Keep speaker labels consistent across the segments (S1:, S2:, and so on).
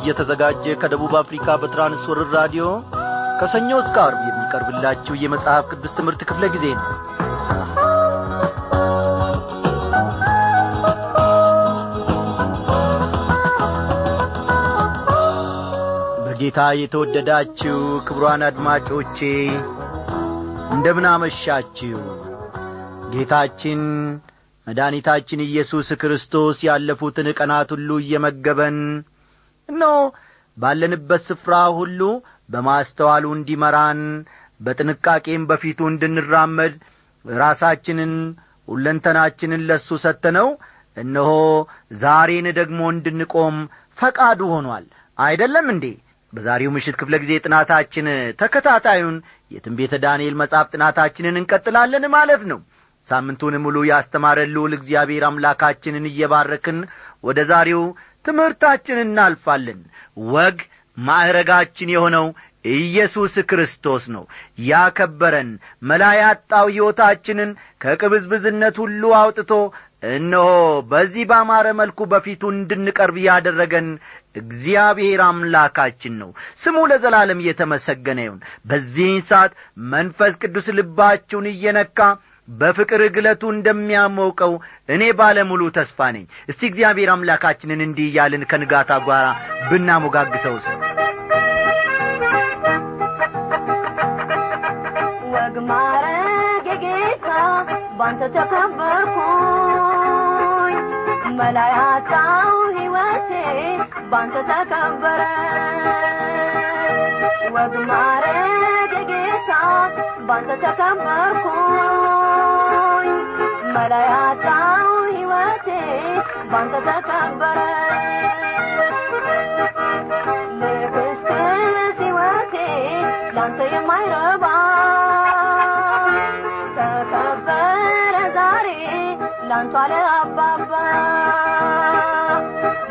S1: እየተዘጋጀ ከደቡብ አፍሪካ በትራንስወርር ራዲዮ ከሰኞ እስከ አርብ የሚቀርብላችሁ የመጽሐፍ ቅዱስ ትምህርት ክፍለ ጊዜ ነው። በጌታ የተወደዳችሁ ክብሯን አድማጮቼ እንደምን አመሻችሁ? ጌታችን መድኃኒታችን ኢየሱስ ክርስቶስ ያለፉትን ቀናት ሁሉ እየመገበን እነሆ ባለንበት ስፍራ ሁሉ በማስተዋሉ እንዲመራን በጥንቃቄም በፊቱ እንድንራመድ ራሳችንን ሁለንተናችንን ለሱ ሰተነው እነሆ ዛሬን ደግሞ እንድንቆም ፈቃዱ ሆኗል። አይደለም እንዴ? በዛሬው ምሽት ክፍለ ጊዜ ጥናታችን ተከታታዩን የትንቤተ ዳንኤል መጽሐፍ ጥናታችንን እንቀጥላለን ማለት ነው። ሳምንቱን ሙሉ ያስተማረን እግዚአብሔር አምላካችንን እየባረክን ወደ ዛሬው ትምህርታችን እናልፋለን። ወግ ማዕረጋችን የሆነው ኢየሱስ ክርስቶስ ነው። ያከበረን መላ ያጣው ሕይወታችንን ከቅብዝብዝነት ሁሉ አውጥቶ እነሆ በዚህ ባማረ መልኩ በፊቱ እንድንቀርብ ያደረገን እግዚአብሔር አምላካችን ነው። ስሙ ለዘላለም እየተመሰገነ ይሁን። በዚህን ሰዓት መንፈስ ቅዱስ ልባችሁን እየነካ በፍቅር ግለቱ እንደሚያሞቀው እኔ ባለሙሉ ተስፋ ነኝ። እስቲ እግዚአብሔር አምላካችንን እንዲህ እያልን ከንጋታ ጓራ ብናሞጋግሰውስ
S2: ወግ ማረግ የጌታ ባንተ ተከበርኩኝ። መላ ሕይወቴ ባንተ ተከበረ። ወግ ማረግ ባንተ ተከበርኩኝ መላ ያጣው ሕይወቴ ባንተ ተከበረ ልክስክስ ሕይወቴ ላንተ የማይረባ ተከበረ ዛሬ ላንቷ ለአባባ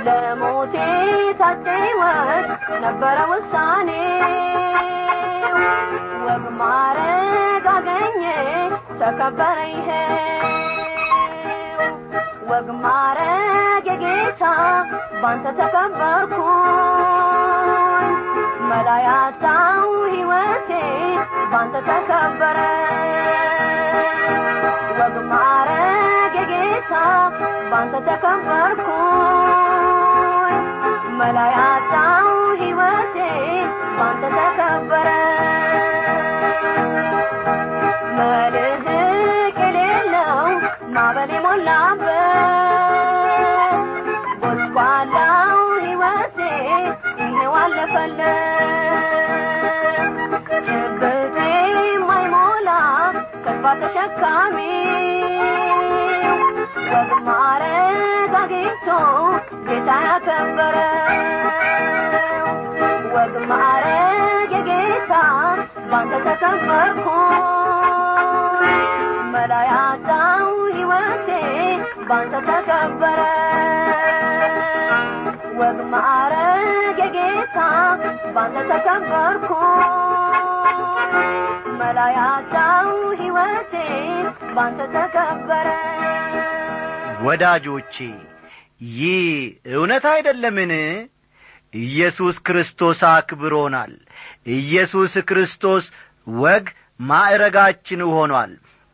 S2: ለሞቴ ታጨ ሕይወት ነበረ ውሳኔ ወግ ማረግ አገኘ ተከበረ ይሄ ወግ ማረግ የጌታ ባንተ ተከበርኩኝ መላ ያጣው ሕይወቴ ባንተ ተከበረ ወግ ማረግ የጌታ ባንተ ተከበርኩኝ መላ ያጣው ሕይወቴ ባንተ ተከበረ የሌለው ማበል የሞላበት ጎስቋላው ሕይወቴ ይሄው አለፈለት። ጭብጤ የማይሞላ ተስፋ ተሸካሚ ወግ አግኝቶ ጌታ ያከበረ ወግ ማረግ የጌታ ባንተ ተከበርኩ መላ ሕይወቴ ባንተ ተከበረ። ወግ ማረግ የጌታ ባንተ ተከበርኩ። መላ ያጣው ሕይወቴ ባንተ ተከበረ።
S1: ወዳጆቼ ይህ እውነት አይደለምን? ኢየሱስ ክርስቶስ አክብሮናል። ኢየሱስ ክርስቶስ ወግ ማዕረጋችን ሆኗል።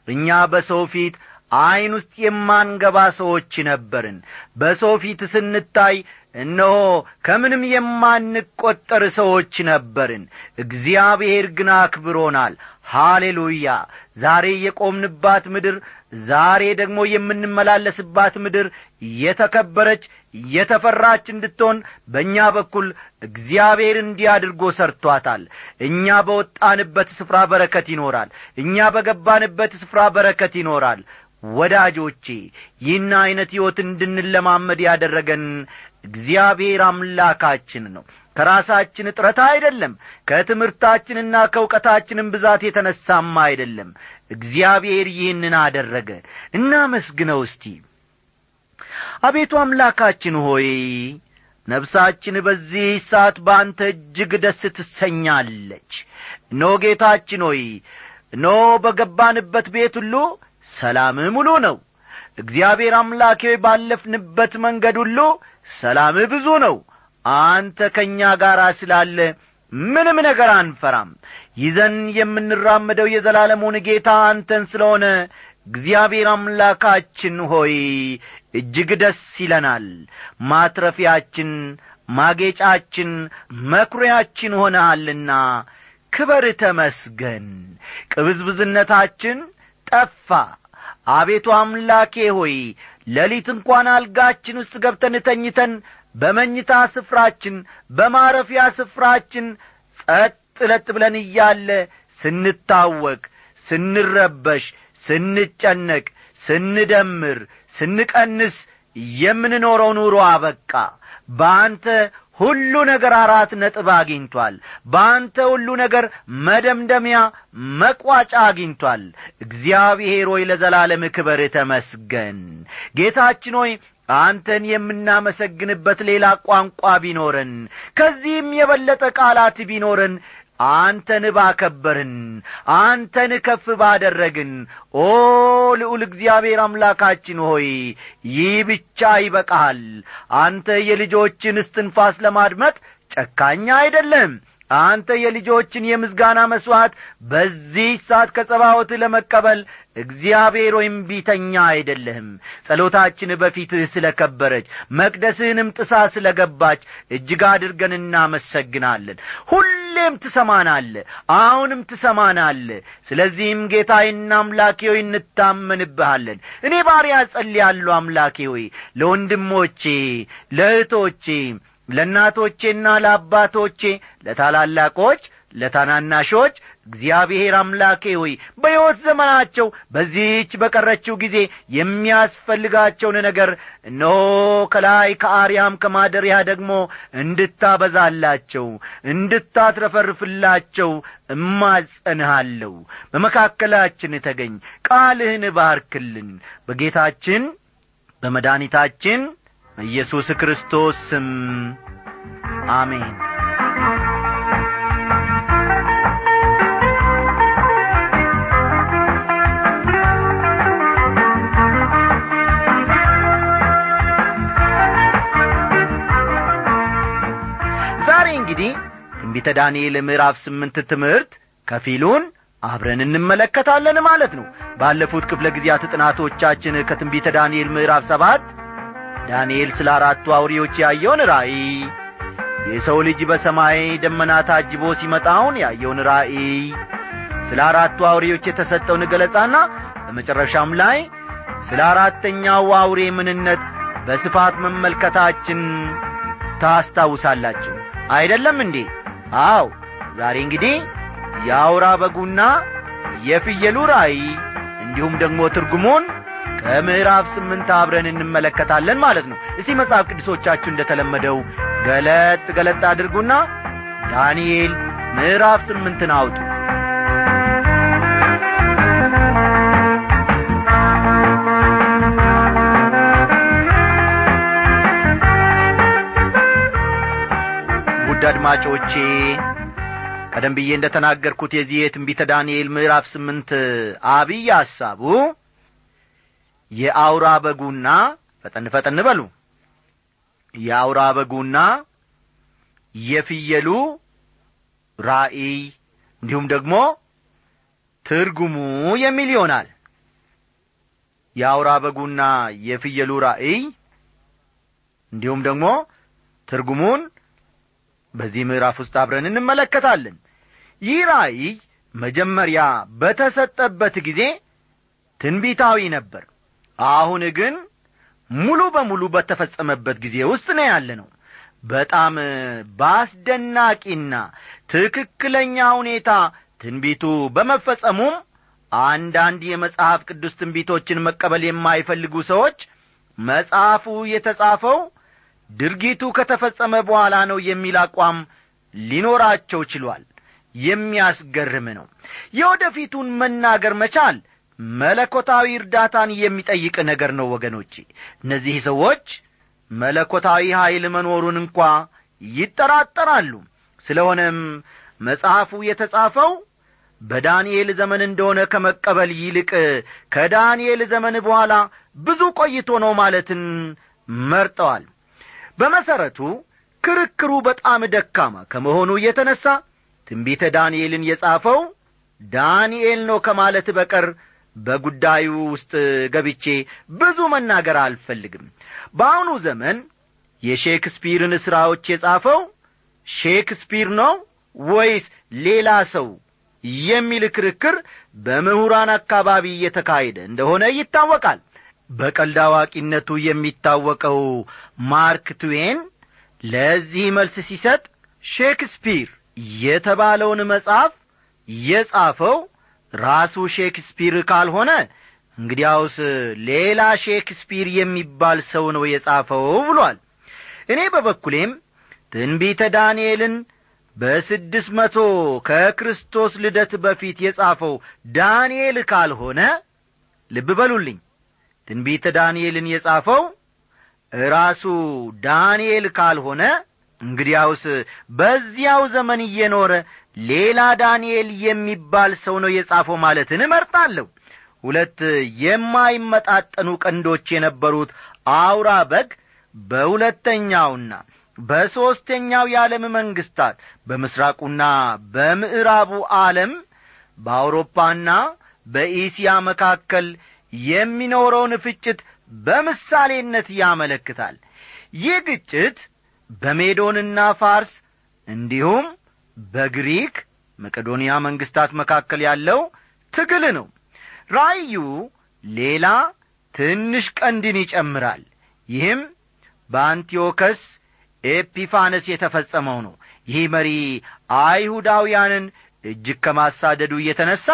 S1: እኛ በሰው ፊት ዐይን ውስጥ የማንገባ ሰዎች ነበርን። በሰው ፊት ስንታይ እነሆ ከምንም የማንቈጠር ሰዎች ነበርን። እግዚአብሔር ግን አክብሮናል። ሃሌሉያ! ዛሬ የቆምንባት ምድር ዛሬ ደግሞ የምንመላለስባት ምድር የተከበረች የተፈራች እንድትሆን በእኛ በኩል እግዚአብሔር እንዲህ አድርጎ ሰርቶአታል እኛ በወጣንበት ስፍራ በረከት ይኖራል። እኛ በገባንበት ስፍራ በረከት ይኖራል ወዳጆቼ ይህን ዐይነት ሕይወት እንድንለማመድ ያደረገን እግዚአብሔር አምላካችን ነው። ከራሳችን እጥረት አይደለም ከትምህርታችንና ከእውቀታችንም ብዛት የተነሳም አይደለም። እግዚአብሔር ይህንን አደረገ። እናመስግነው እስቲ። አቤቱ አምላካችን ሆይ ነፍሳችን በዚህ ሰዓት በአንተ እጅግ ደስ ትሰኛለች። እኖ ጌታችን ሆይ እኖ በገባንበት ቤት ሁሉ ሰላም ሙሉ ነው። እግዚአብሔር አምላኬ ባለፍንበት መንገድ ሁሉ ሰላምህ ብዙ ነው። አንተ ከእኛ ጋር ስላለ ምንም ነገር አንፈራም። ይዘን የምንራመደው የዘላለሙን ጌታ አንተን ስለሆነ እግዚአብሔር አምላካችን ሆይ እጅግ ደስ ይለናል። ማትረፊያችን ማጌጫችን መኩሪያችን ሆነሃልና ክበር ተመስገን። ቅብዝብዝነታችን ጠፋ። አቤቱ አምላኬ ሆይ ሌሊት እንኳን አልጋችን ውስጥ ገብተን ተኝተን በመኝታ ስፍራችን በማረፊያ ስፍራችን ጸጥ ለጥ ብለን እያለ ስንታወቅ ስንረበሽ ስንጨነቅ ስንደምር ስንቀንስ የምንኖረው ኑሮ አበቃ። በአንተ ሁሉ ነገር አራት ነጥብ አግኝቷል። በአንተ ሁሉ ነገር መደምደሚያ መቋጫ አግኝቷል። እግዚአብሔር ሆይ ለዘላለም ክበር ተመስገን። ጌታችን ሆይ አንተን የምናመሰግንበት ሌላ ቋንቋ ቢኖረን ከዚህም የበለጠ ቃላት ቢኖረን አንተን ባከበርን አንተን ከፍ ባደረግን ኦ ልዑል እግዚአብሔር አምላካችን ሆይ ይህ ብቻ ይበቃሃል። አንተ የልጆችን እስትንፋስ ለማድመጥ ጨካኛ አይደለም አንተ የልጆችን የምስጋና መሥዋዕት በዚህ ሰዓት ከጸባወት ለመቀበል እግዚአብሔር ወይም ቢተኛ አይደለህም። ጸሎታችን በፊትህ ስለ ከበረች መቅደስህንም ጥሳ ስለ ገባች እጅግ አድርገን እናመሰግናለን። ሁሌም ትሰማናለ አሁንም ትሰማናለ ስለዚህም ጌታዬና አምላኬ ሆይ እንታመንብሃለን። እኔ ባሪያ ጸልያለሁ አምላኬ ሆይ ለወንድሞቼ ለእህቶቼ ለእናቶቼና ለአባቶቼ ለታላላቆች ለታናናሾች እግዚአብሔር አምላኬ ሆይ በሕይወት ዘመናቸው በዚህች በቀረችው ጊዜ የሚያስፈልጋቸውን ነገር እነሆ ከላይ ከአርያም ከማደሪያ ደግሞ እንድታበዛላቸው እንድታትረፈርፍላቸው እማጸንሃለሁ። በመካከላችን ተገኝ ቃልህን ባርክልን። በጌታችን በመድኃኒታችን በኢየሱስ ክርስቶስ ስም አሜን። ዛሬ እንግዲህ ትንቢተ ዳንኤል ምዕራፍ ስምንት ትምህርት ከፊሉን አብረን እንመለከታለን ማለት ነው። ባለፉት ክፍለ ጊዜያት ጥናቶቻችን ከትንቢተ ዳንኤል ምዕራፍ ሰባት ዳንኤል ስለ አራቱ አውሬዎች ያየውን ራእይ። የሰው ልጅ በሰማይ ደመና ታጅቦ ሲመጣውን ያየውን ራእይ። ስለ አራቱ አውሬዎች የተሰጠውን ገለጻና በመጨረሻም ላይ ስለ አራተኛው አውሬ ምንነት በስፋት መመልከታችን ታስታውሳላችሁ። አይደለም እንዴ? አው ዛሬ እንግዲህ የአውራ በጉና የፍየሉ ራእይ እንዲሁም ደግሞ ትርጉሙን ከምዕራፍ ስምንት አብረን እንመለከታለን ማለት ነው። እስቲ መጽሐፍ ቅዱሶቻችሁ እንደ ተለመደው ገለጥ ገለጥ አድርጉና ዳንኤል ምዕራፍ ስምንትን አውጡ። ውድ አድማጮቼ ቀደም ብዬ እንደ ተናገርኩት የዚህ የትንቢተ ዳንኤል ምዕራፍ ስምንት አብይ ሐሳቡ የአውራ በጉና ፈጠን ፈጠን በሉ። የአውራ በጉና የፍየሉ ራእይ እንዲሁም ደግሞ ትርጉሙ የሚል ይሆናል። የአውራ በጉና የፍየሉ ራእይ እንዲሁም ደግሞ ትርጉሙን በዚህ ምዕራፍ ውስጥ አብረን እንመለከታለን። ይህ ራእይ መጀመሪያ በተሰጠበት ጊዜ ትንቢታዊ ነበር አሁን ግን ሙሉ በሙሉ በተፈጸመበት ጊዜ ውስጥ ነው ያለ ነው በጣም በአስደናቂና ትክክለኛ ሁኔታ ትንቢቱ በመፈጸሙም አንዳንድ የመጽሐፍ ቅዱስ ትንቢቶችን መቀበል የማይፈልጉ ሰዎች መጽሐፉ የተጻፈው ድርጊቱ ከተፈጸመ በኋላ ነው የሚል አቋም ሊኖራቸው ችሏል። የሚያስገርም ነው። የወደፊቱን መናገር መቻል መለኮታዊ እርዳታን የሚጠይቅ ነገር ነው ወገኖቼ። እነዚህ ሰዎች መለኮታዊ ኀይል መኖሩን እንኳ ይጠራጠራሉ። ስለሆነም መጽሐፉ የተጻፈው በዳንኤል ዘመን እንደሆነ ከመቀበል ይልቅ ከዳንኤል ዘመን በኋላ ብዙ ቆይቶ ነው ማለትን መርጠዋል። በመሠረቱ ክርክሩ በጣም ደካማ ከመሆኑ የተነሣ ትንቢተ ዳንኤልን የጻፈው ዳንኤል ነው ከማለት በቀር በጉዳዩ ውስጥ ገብቼ ብዙ መናገር አልፈልግም። በአሁኑ ዘመን የሼክስፒርን ሥራዎች የጻፈው ሼክስፒር ነው ወይስ ሌላ ሰው የሚል ክርክር በምሁራን አካባቢ እየተካሄደ እንደሆነ ይታወቃል። በቀልድ አዋቂነቱ የሚታወቀው ማርክ ትዌን ለዚህ መልስ ሲሰጥ ሼክስፒር የተባለውን መጽሐፍ የጻፈው ራሱ ሼክስፒር ካልሆነ እንግዲያውስ ሌላ ሼክስፒር የሚባል ሰው ነው የጻፈው ብሏል። እኔ በበኩሌም ትንቢተ ዳንኤልን በስድስት መቶ ከክርስቶስ ልደት በፊት የጻፈው ዳንኤል ካልሆነ ልብ በሉልኝ ትንቢተ ዳንኤልን የጻፈው ራሱ ዳንኤል ካልሆነ እንግዲያውስ በዚያው ዘመን እየኖረ ሌላ ዳንኤል የሚባል ሰው ነው የጻፈው ማለትን እመርጣለሁ። ሁለት የማይመጣጠኑ ቀንዶች የነበሩት አውራ በግ በሁለተኛውና በሦስተኛው የዓለም መንግሥታት በምስራቁና በምዕራቡ ዓለም በአውሮፓና በኢስያ መካከል የሚኖረውን ፍጭት በምሳሌነት ያመለክታል። ይህ ግጭት በሜዶንና ፋርስ እንዲሁም በግሪክ መቄዶንያ መንግሥታት መካከል ያለው ትግል ነው። ራእዩ ሌላ ትንሽ ቀንድን ይጨምራል። ይህም በአንቲዮከስ ኤጲፋነስ የተፈጸመው ነው። ይህ መሪ አይሁዳውያንን እጅግ ከማሳደዱ የተነሣ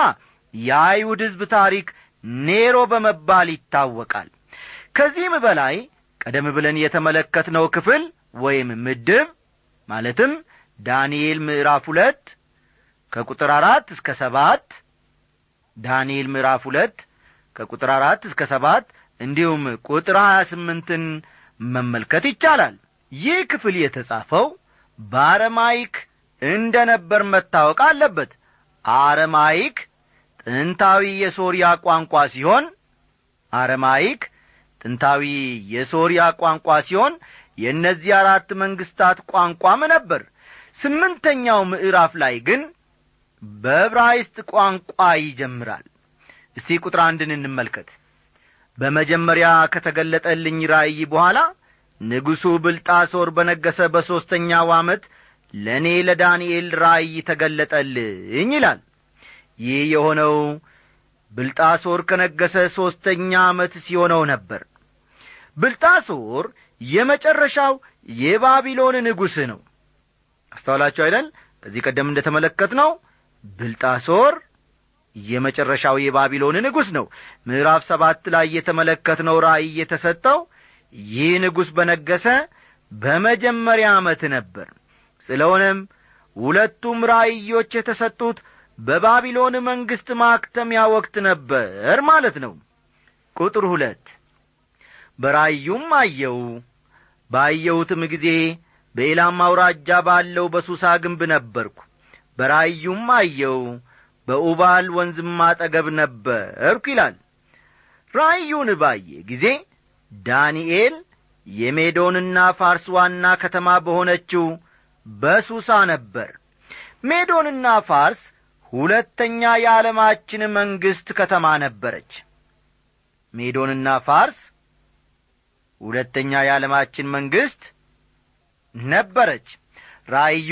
S1: የአይሁድ ሕዝብ ታሪክ ኔሮ በመባል ይታወቃል። ከዚህም በላይ ቀደም ብለን የተመለከትነው ክፍል ወይም ምድብ ማለትም ዳንኤል ምዕራፍ ሁለት ከቁጥር አራት እስከ ሰባት ዳንኤል ምዕራፍ ሁለት ከቁጥር አራት እስከ ሰባት እንዲሁም ቁጥር ሀያ ስምንትን መመልከት ይቻላል። ይህ ክፍል የተጻፈው በአረማይክ እንደ ነበር መታወቅ አለበት። አረማይክ ጥንታዊ የሶርያ ቋንቋ ሲሆን አረማይክ ጥንታዊ የሶርያ ቋንቋ ሲሆን የእነዚህ አራት መንግሥታት ቋንቋም ነበር ስምንተኛው ምዕራፍ ላይ ግን በዕብራይስጥ ቋንቋ ይጀምራል። እስቲ ቁጥር አንድን እንመልከት። በመጀመሪያ ከተገለጠልኝ ራእይ በኋላ ንጉሡ ብልጣሶር በነገሰ በሦስተኛው ዓመት ለእኔ ለዳንኤል ራእይ ተገለጠልኝ ይላል። ይህ የሆነው ብልጣሶር ከነገሰ ሦስተኛ ዓመት ሲሆነው ነበር። ብልጣሶር የመጨረሻው የባቢሎን ንጉሥ ነው አስተዋላችሁ አይደል? ከዚህ ቀደም እንደ ተመለከት ነው ብልጣሶር የመጨረሻው የባቢሎን ንጉሥ ነው። ምዕራፍ ሰባት ላይ የተመለከትነው ራእይ የተሰጠው ይህ ንጉሥ በነገሰ በመጀመሪያ ዓመት ነበር። ስለሆነም ሁለቱም ራእዮች የተሰጡት በባቢሎን መንግሥት ማክተሚያ ወቅት ነበር ማለት ነው። ቁጥር ሁለት በራእዩም አየው። ባየሁትም ጊዜ በኤላም አውራጃ ባለው በሱሳ ግንብ ነበርኩ። በራእዩም አየው በኡባል ወንዝም አጠገብ ነበርኩ ይላል። ራእዩን ባየ ጊዜ ዳንኤል የሜዶንና ፋርስ ዋና ከተማ በሆነችው በሱሳ ነበር። ሜዶንና ፋርስ ሁለተኛ የዓለማችን መንግሥት ከተማ ነበረች። ሜዶንና ፋርስ ሁለተኛ የዓለማችን መንግሥት ነበረች። ራእዩ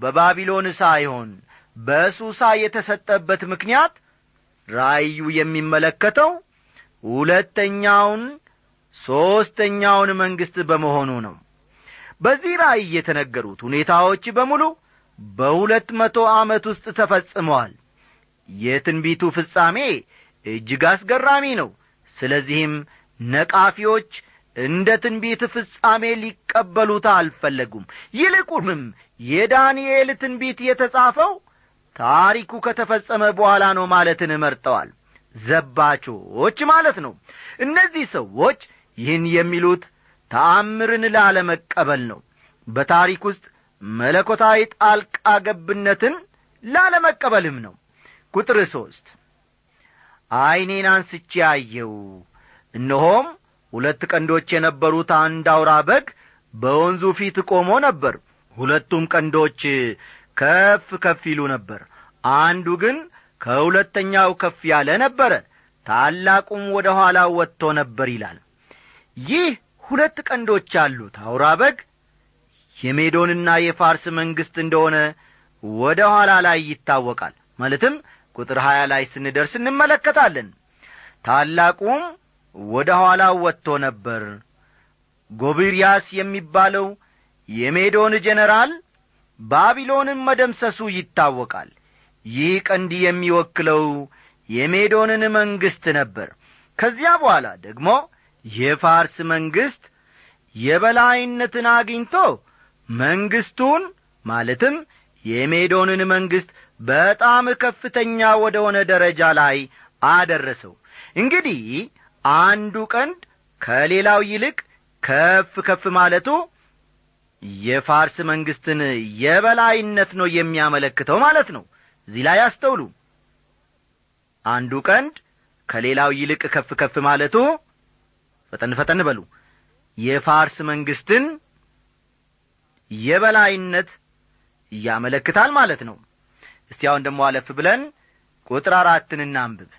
S1: በባቢሎን ሳይሆን በሱሳ የተሰጠበት ምክንያት ራእዩ የሚመለከተው ሁለተኛውን ሦስተኛውን መንግሥት በመሆኑ ነው። በዚህ ራእይ የተነገሩት ሁኔታዎች በሙሉ በሁለት መቶ ዓመት ውስጥ ተፈጽመዋል። የትንቢቱ ፍጻሜ እጅግ አስገራሚ ነው። ስለዚህም ነቃፊዎች እንደ ትንቢት ፍጻሜ ሊቀበሉት አልፈለጉም። ይልቁንም የዳንኤል ትንቢት የተጻፈው ታሪኩ ከተፈጸመ በኋላ ነው ማለትን መርጠዋል። ዘባቾች ማለት ነው። እነዚህ ሰዎች ይህን የሚሉት ተአምርን ላለመቀበል ነው። በታሪክ ውስጥ መለኮታዊ ጣልቃ ገብነትን ላለመቀበልም ነው። ቁጥር ሦስት ዐይኔን አንስቼ አየው እነሆም ሁለት ቀንዶች የነበሩት አንድ አውራ በግ በወንዙ ፊት ቆሞ ነበር። ሁለቱም ቀንዶች ከፍ ከፍ ይሉ ነበር አንዱ ግን ከሁለተኛው ከፍ ያለ ነበረ። ታላቁም ወደ ኋላው ወጥቶ ነበር ይላል። ይህ ሁለት ቀንዶች አሉት አውራ በግ የሜዶንና የፋርስ መንግሥት እንደሆነ ወደ ኋላ ላይ ይታወቃል። ማለትም ቁጥር ሀያ ላይ ስንደርስ እንመለከታለን። ታላቁም ወደ ኋላው ወጥቶ ነበር። ጎብርያስ የሚባለው የሜዶን ጀነራል ባቢሎንን መደምሰሱ ይታወቃል። ይህ ቀንድ የሚወክለው የሜዶንን መንግሥት ነበር። ከዚያ በኋላ ደግሞ የፋርስ መንግሥት የበላይነትን አግኝቶ መንግሥቱን ማለትም የሜዶንን መንግሥት በጣም ከፍተኛ ወደ ሆነ ደረጃ ላይ አደረሰው። እንግዲህ አንዱ ቀንድ ከሌላው ይልቅ ከፍ ከፍ ማለቱ የፋርስ መንግሥትን የበላይነት ነው የሚያመለክተው ማለት ነው። እዚህ ላይ አስተውሉ። አንዱ ቀንድ ከሌላው ይልቅ ከፍ ከፍ ማለቱ ፈጠን ፈጠን በሉ። የፋርስ መንግሥትን የበላይነት ያመለክታል ማለት ነው። እስቲ አሁን ደሞ አለፍ ብለን ቁጥር አራትን እናንብብ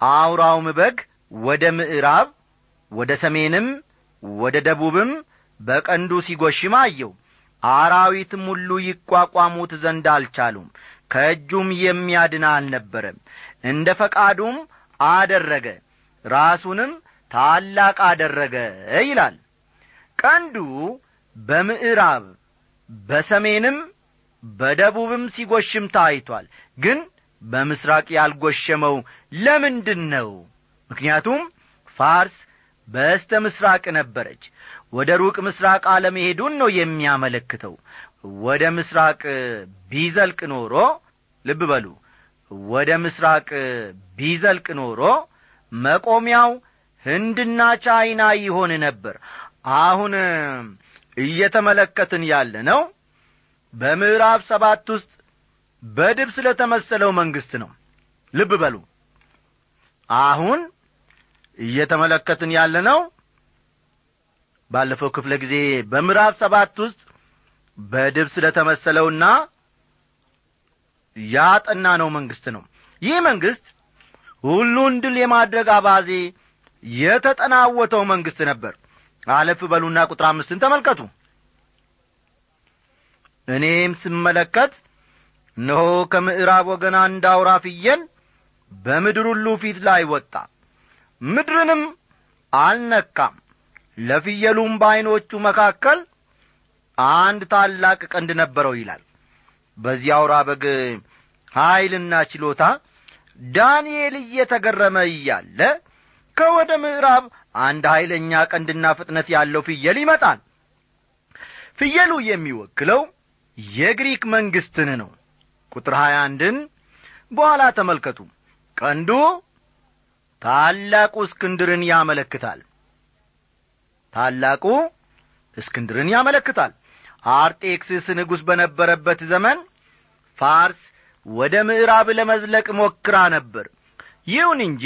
S1: አውራውም በግ ወደ ምዕራብ ወደ ሰሜንም ወደ ደቡብም በቀንዱ ሲጐሽም አየው አራዊትም ሁሉ ይቋቋሙት ዘንድ አልቻሉም። ከእጁም የሚያድን አልነበረም። እንደ ፈቃዱም አደረገ ራሱንም ታላቅ አደረገ ይላል። ቀንዱ በምዕራብ በሰሜንም በደቡብም ሲጐሽም ታይቷል። ግን በምስራቅ ያልጐሸመው ለምንድን ነው ምክንያቱም ፋርስ በስተ ምስራቅ ነበረች። ወደ ሩቅ ምስራቅ አለመሄዱን ነው የሚያመለክተው። ወደ ምስራቅ ቢዘልቅ ኖሮ ልብ በሉ ወደ ምስራቅ ቢዘልቅ ኖሮ መቆሚያው ህንድና ቻይና ይሆን ነበር። አሁን እየተመለከትን ያለ ነው በምዕራብ ሰባት ውስጥ በድብ ስለ ተመሰለው መንግሥት ነው። ልብ በሉ አሁን እየተመለከትን ያለ ነው ባለፈው ክፍለ ጊዜ በምዕራብ ሰባት ውስጥ በድብ ስለ ተመሰለውና ያጠና ነው መንግሥት ነው። ይህ መንግሥት ሁሉን ድል የማድረግ አባዜ የተጠናወተው መንግሥት ነበር። አለፍ በሉና ቁጥር አምስትን ተመልከቱ። እኔም ስመለከት እነሆ ከምዕራብ ወገን አንድ አውራ ፍየል በምድር ሁሉ ፊት ላይ ወጣ። ምድርንም አልነካም። ለፍየሉም በዐይኖቹ መካከል አንድ ታላቅ ቀንድ ነበረው ይላል። በዚህ አውራ በግ ኀይልና ችሎታ ዳንኤል እየተገረመ እያለ ከወደ ምዕራብ አንድ ኀይለኛ ቀንድና ፍጥነት ያለው ፍየል ይመጣል። ፍየሉ የሚወክለው የግሪክ መንግሥትን ነው። ቁጥር ሀያ አንድን በኋላ ተመልከቱ ቀንዱ ታላቁ እስክንድርን ያመለክታል። ታላቁ እስክንድርን ያመለክታል። አርጤክስስ ንጉሥ በነበረበት ዘመን ፋርስ ወደ ምዕራብ ለመዝለቅ ሞክራ ነበር። ይሁን እንጂ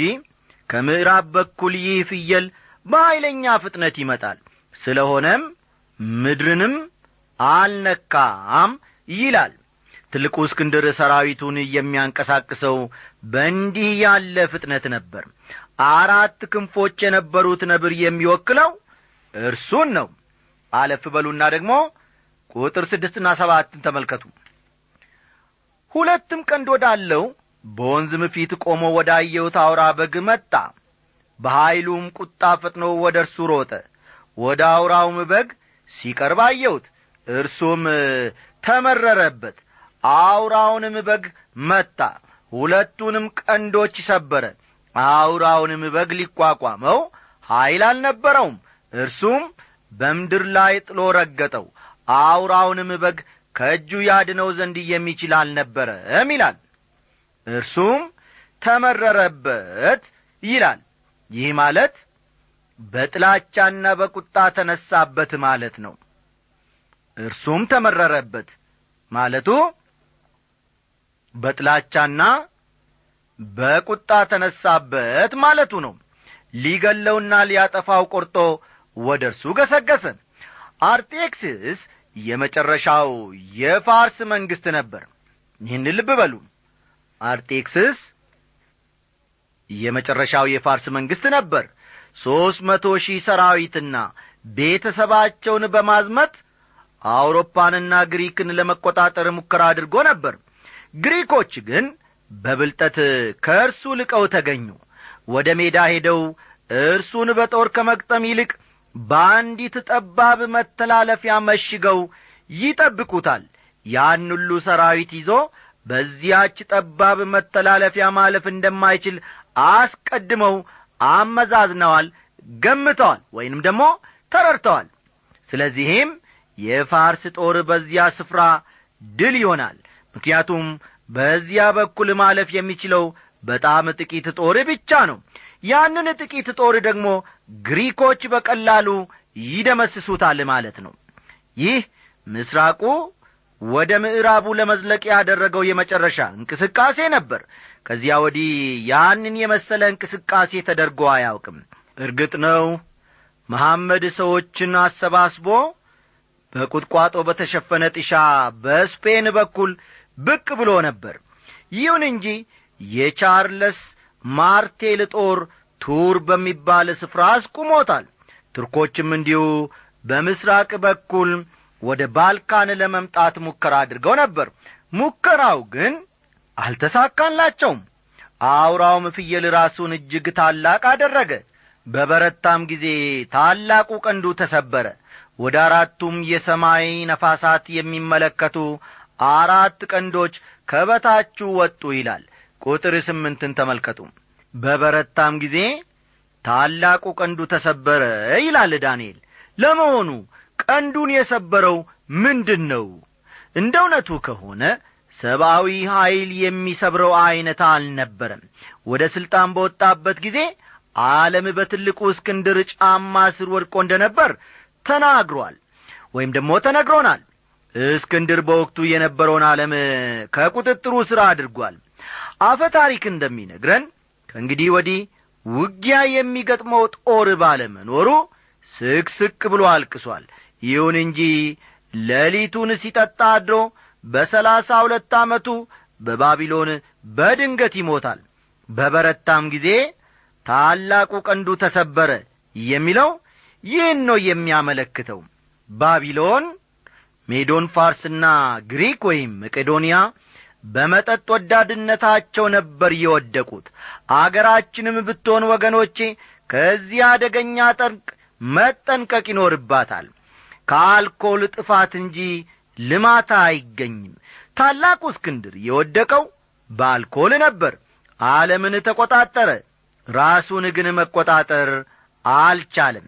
S1: ከምዕራብ በኩል ይህ ፍየል በኀይለኛ ፍጥነት ይመጣል። ስለሆነም ምድርንም አልነካም ይላል ትልቁ እስክንድር ሰራዊቱን የሚያንቀሳቅሰው በእንዲህ ያለ ፍጥነት ነበር። አራት ክንፎች የነበሩት ነብር የሚወክለው እርሱን ነው። አለፍ በሉና ደግሞ ቁጥር ስድስትና ሰባትን ተመልከቱ። ሁለትም ቀንድ ወዳለው በወንዝም ፊት ቆሞ ወዳየሁት አውራ በግ መጣ። በኀይሉም ቁጣ ፈጥኖ ወደ እርሱ ሮጠ። ወደ አውራውም በግ ሲቀርብ አየሁት። እርሱም ተመረረበት አውራውንም በግ መታ ሁለቱንም ቀንዶች ሰበረ። አውራውንም በግ ሊቋቋመው ኀይል አልነበረውም። እርሱም በምድር ላይ ጥሎ ረገጠው። አውራውንም በግ ከእጁ ያድነው ዘንድ የሚችል አልነበረም ይላል። እርሱም ተመረረበት ይላል። ይህ ማለት በጥላቻና በቁጣ ተነሳበት ማለት ነው። እርሱም ተመረረበት ማለቱ በጥላቻና በቁጣ ተነሳበት ማለቱ ነው። ሊገለውና ሊያጠፋው ቈርጦ ወደ እርሱ ገሰገሰ። አርጤክስስ የመጨረሻው የፋርስ መንግሥት ነበር። ይህን ልብ በሉ። አርጤክስስ የመጨረሻው የፋርስ መንግሥት ነበር። ሦስት መቶ ሺህ ሰራዊትና ቤተሰባቸውን በማዝመት አውሮፓንና ግሪክን ለመቈጣጠር ሙከራ አድርጎ ነበር ግሪኮች ግን በብልጠት ከእርሱ ልቀው ተገኙ። ወደ ሜዳ ሄደው እርሱን በጦር ከመግጠም ይልቅ በአንዲት ጠባብ መተላለፊያ መሽገው ይጠብቁታል። ያን ሁሉ ሰራዊት ይዞ በዚያች ጠባብ መተላለፊያ ማለፍ እንደማይችል አስቀድመው አመዛዝነዋል ገምተዋል ወይንም ደግሞ ተረድተዋል። ስለዚህም የፋርስ ጦር በዚያ ስፍራ ድል ይሆናል ምክንያቱም በዚያ በኩል ማለፍ የሚችለው በጣም ጥቂት ጦር ብቻ ነው። ያንን ጥቂት ጦር ደግሞ ግሪኮች በቀላሉ ይደመስሱታል ማለት ነው። ይህ ምስራቁ ወደ ምዕራቡ ለመዝለቅ ያደረገው የመጨረሻ እንቅስቃሴ ነበር። ከዚያ ወዲህ ያንን የመሰለ እንቅስቃሴ ተደርጎ አያውቅም። እርግጥ ነው መሐመድ ሰዎችን አሰባስቦ በቁጥቋጦ በተሸፈነ ጥሻ በስፔን በኩል ብቅ ብሎ ነበር። ይሁን እንጂ የቻርለስ ማርቴል ጦር ቱር በሚባል ስፍራ አስቁሞታል። ቱርኮችም እንዲሁ በምስራቅ በኩል ወደ ባልካን ለመምጣት ሙከራ አድርገው ነበር። ሙከራው ግን አልተሳካላቸውም። አውራውም ፍየል ራሱን እጅግ ታላቅ አደረገ። በበረታም ጊዜ ታላቁ ቀንዱ ተሰበረ። ወደ አራቱም የሰማይ ነፋሳት የሚመለከቱ አራት ቀንዶች ከበታችሁ ወጡ ይላል። ቁጥር ስምንትን ተመልከቱ። በበረታም ጊዜ ታላቁ ቀንዱ ተሰበረ ይላል ዳንኤል። ለመሆኑ ቀንዱን የሰበረው ምንድን ነው እንደ እውነቱ ከሆነ ሰብአዊ ኀይል የሚሰብረው ዐይነት አልነበረም። ወደ ሥልጣን በወጣበት ጊዜ ዓለም በትልቁ እስክንድር ጫማ ስር ወድቆ እንደ ነበር ተናግሯል ወይም ደግሞ ተነግሮናል እስክንድር በወቅቱ የነበረውን ዓለም ከቁጥጥሩ ሥራ አድርጓል። አፈ ታሪክ እንደሚነግረን ከእንግዲህ ወዲህ ውጊያ የሚገጥመው ጦር ባለመኖሩ ስቅስቅ ብሎ አልቅሷል። ይሁን እንጂ ሌሊቱን ሲጠጣ አድሮ በሰላሳ ሁለት ዓመቱ በባቢሎን በድንገት ይሞታል። በበረታም ጊዜ ታላቁ ቀንዱ ተሰበረ የሚለው ይህን ነው የሚያመለክተው። ባቢሎን ሜዶን ፋርስና ግሪክ ወይም መቄዶንያ በመጠጥ ወዳድነታቸው ነበር የወደቁት። አገራችንም ብትሆን ወገኖቼ ከዚህ አደገኛ ጠንቅ መጠንቀቅ ይኖርባታል። ከአልኮል ጥፋት እንጂ ልማት አይገኝም። ታላቁ እስክንድር የወደቀው በአልኮል ነበር። ዓለምን ተቈጣጠረ ራሱን ግን መቈጣጠር አልቻለም።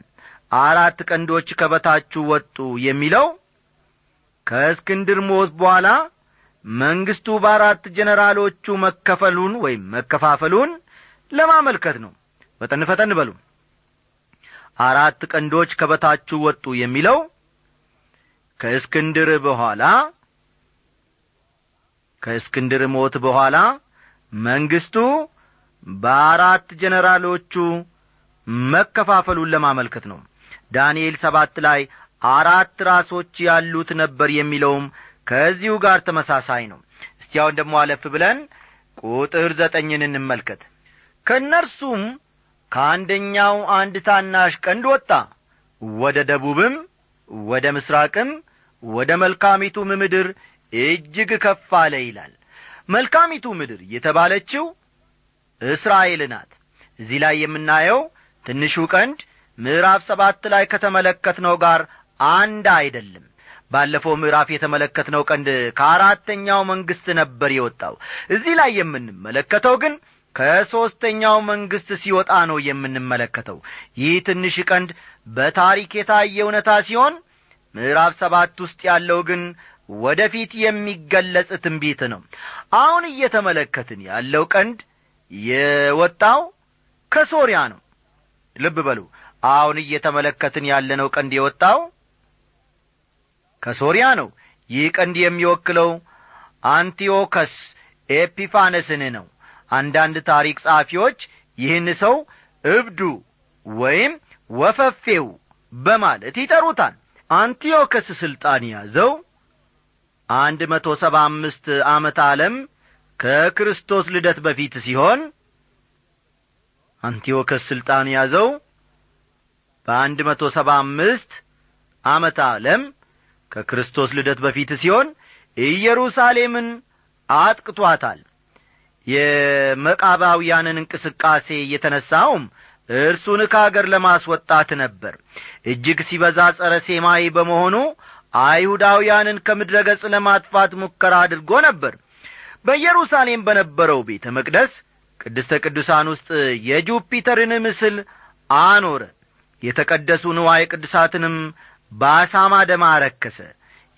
S1: አራት ቀንዶች ከበታችሁ ወጡ የሚለው ከእስክንድር ሞት በኋላ መንግስቱ በአራት ጀነራሎቹ መከፈሉን ወይም መከፋፈሉን ለማመልከት ነው። ፈጠን ፈጠን በሉ። አራት ቀንዶች ከበታችሁ ወጡ የሚለው ከእስክንድር በኋላ ከእስክንድር ሞት በኋላ መንግስቱ በአራት ጀነራሎቹ መከፋፈሉን ለማመልከት ነው። ዳንኤል ሰባት ላይ አራት ራሶች ያሉት ነበር የሚለውም ከዚሁ ጋር ተመሳሳይ ነው። እስቲ አሁን ደግሞ አለፍ ብለን ቁጥር ዘጠኝን እንመልከት። ከእነርሱም ከአንደኛው አንድ ታናሽ ቀንድ ወጣ። ወደ ደቡብም ወደ ምስራቅም ወደ መልካሚቱም ምድር እጅግ ከፍ አለ ይላል። መልካሚቱ ምድር የተባለችው እስራኤል ናት። እዚህ ላይ የምናየው ትንሹ ቀንድ ምዕራፍ ሰባት ላይ ከተመለከትነው ጋር አንድ አይደለም። ባለፈው ምዕራፍ የተመለከትነው ቀንድ ከአራተኛው መንግሥት ነበር የወጣው። እዚህ ላይ የምንመለከተው ግን ከሦስተኛው መንግሥት ሲወጣ ነው የምንመለከተው። ይህ ትንሽ ቀንድ በታሪክ የታየ እውነታ ሲሆን ምዕራፍ ሰባት ውስጥ ያለው ግን ወደ ፊት የሚገለጽ ትንቢት ነው። አሁን እየተመለከትን ያለው ቀንድ የወጣው ከሶርያ ነው። ልብ በሉ። አሁን እየተመለከትን ያለነው ቀንድ የወጣው ከሶርያ ነው። ይህ ቀንድ የሚወክለው አንቲዮከስ ኤፒፋነስን ነው። አንዳንድ ታሪክ ጸሐፊዎች ይህን ሰው እብዱ ወይም ወፈፌው በማለት ይጠሩታል። አንቲዮከስ ሥልጣን ያዘው አንድ መቶ ሰባ አምስት ዓመት ዓለም ከክርስቶስ ልደት በፊት ሲሆን አንቲዮከስ ሥልጣን ያዘው በአንድ መቶ ሰባ አምስት ዓመት ዓለም ከክርስቶስ ልደት በፊት ሲሆን ኢየሩሳሌምን አጥቅቷታል። የመቃባውያንን እንቅስቃሴ የተነሳውም እርሱን ከአገር ለማስወጣት ነበር። እጅግ ሲበዛ ጸረ ሴማዊ በመሆኑ አይሁዳውያንን ከምድረ ገጽ ለማጥፋት ሙከራ አድርጎ ነበር። በኢየሩሳሌም በነበረው ቤተ መቅደስ ቅድስተ ቅዱሳን ውስጥ የጁፒተርን ምስል አኖረ። የተቀደሱ ንዋይ ቅዱሳትንም በአሳማ ደም አረከሰ።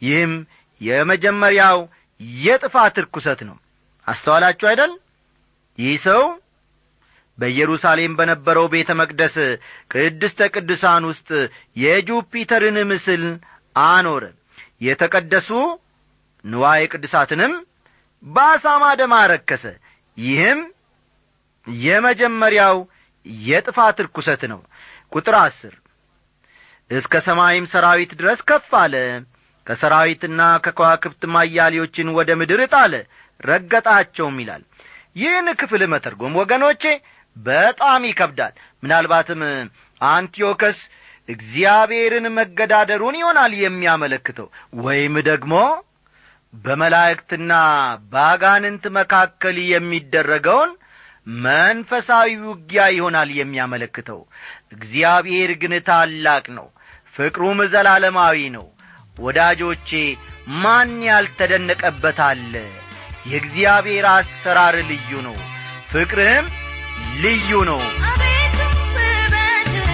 S1: ይህም የመጀመሪያው የጥፋት ርኩሰት ነው። አስተዋላችሁ አይደል? ይህ ሰው በኢየሩሳሌም በነበረው ቤተ መቅደስ ቅድስተ ቅዱሳን ውስጥ የጁፒተርን ምስል አኖረ። የተቀደሱ ንዋይ ቅዱሳትንም በአሳማ ደም አረከሰ። ይህም የመጀመሪያው የጥፋት ርኩሰት ነው። ቁጥር አስር እስከ ሰማይም ሰራዊት ድረስ ከፍ አለ። ከሰራዊትና ከከዋክብት ማያሌዎችን ወደ ምድር ጣለ ረገጣቸውም ይላል። ይህን ክፍል መተርጎም ወገኖቼ በጣም ይከብዳል። ምናልባትም አንቲዮከስ እግዚአብሔርን መገዳደሩን ይሆናል የሚያመለክተው ወይም ደግሞ በመላእክትና በአጋንንት መካከል የሚደረገውን መንፈሳዊ ውጊያ ይሆናል የሚያመለክተው እግዚአብሔር ግን ታላቅ ነው ፍቅሩም ዘላለማዊ ነው። ወዳጆቼ ማን ያልተደነቀበት አለ የእግዚአብሔር አሰራር ልዩ ነው ፍቅርህም ልዩ ነው።
S2: አቤቱ ውበትህ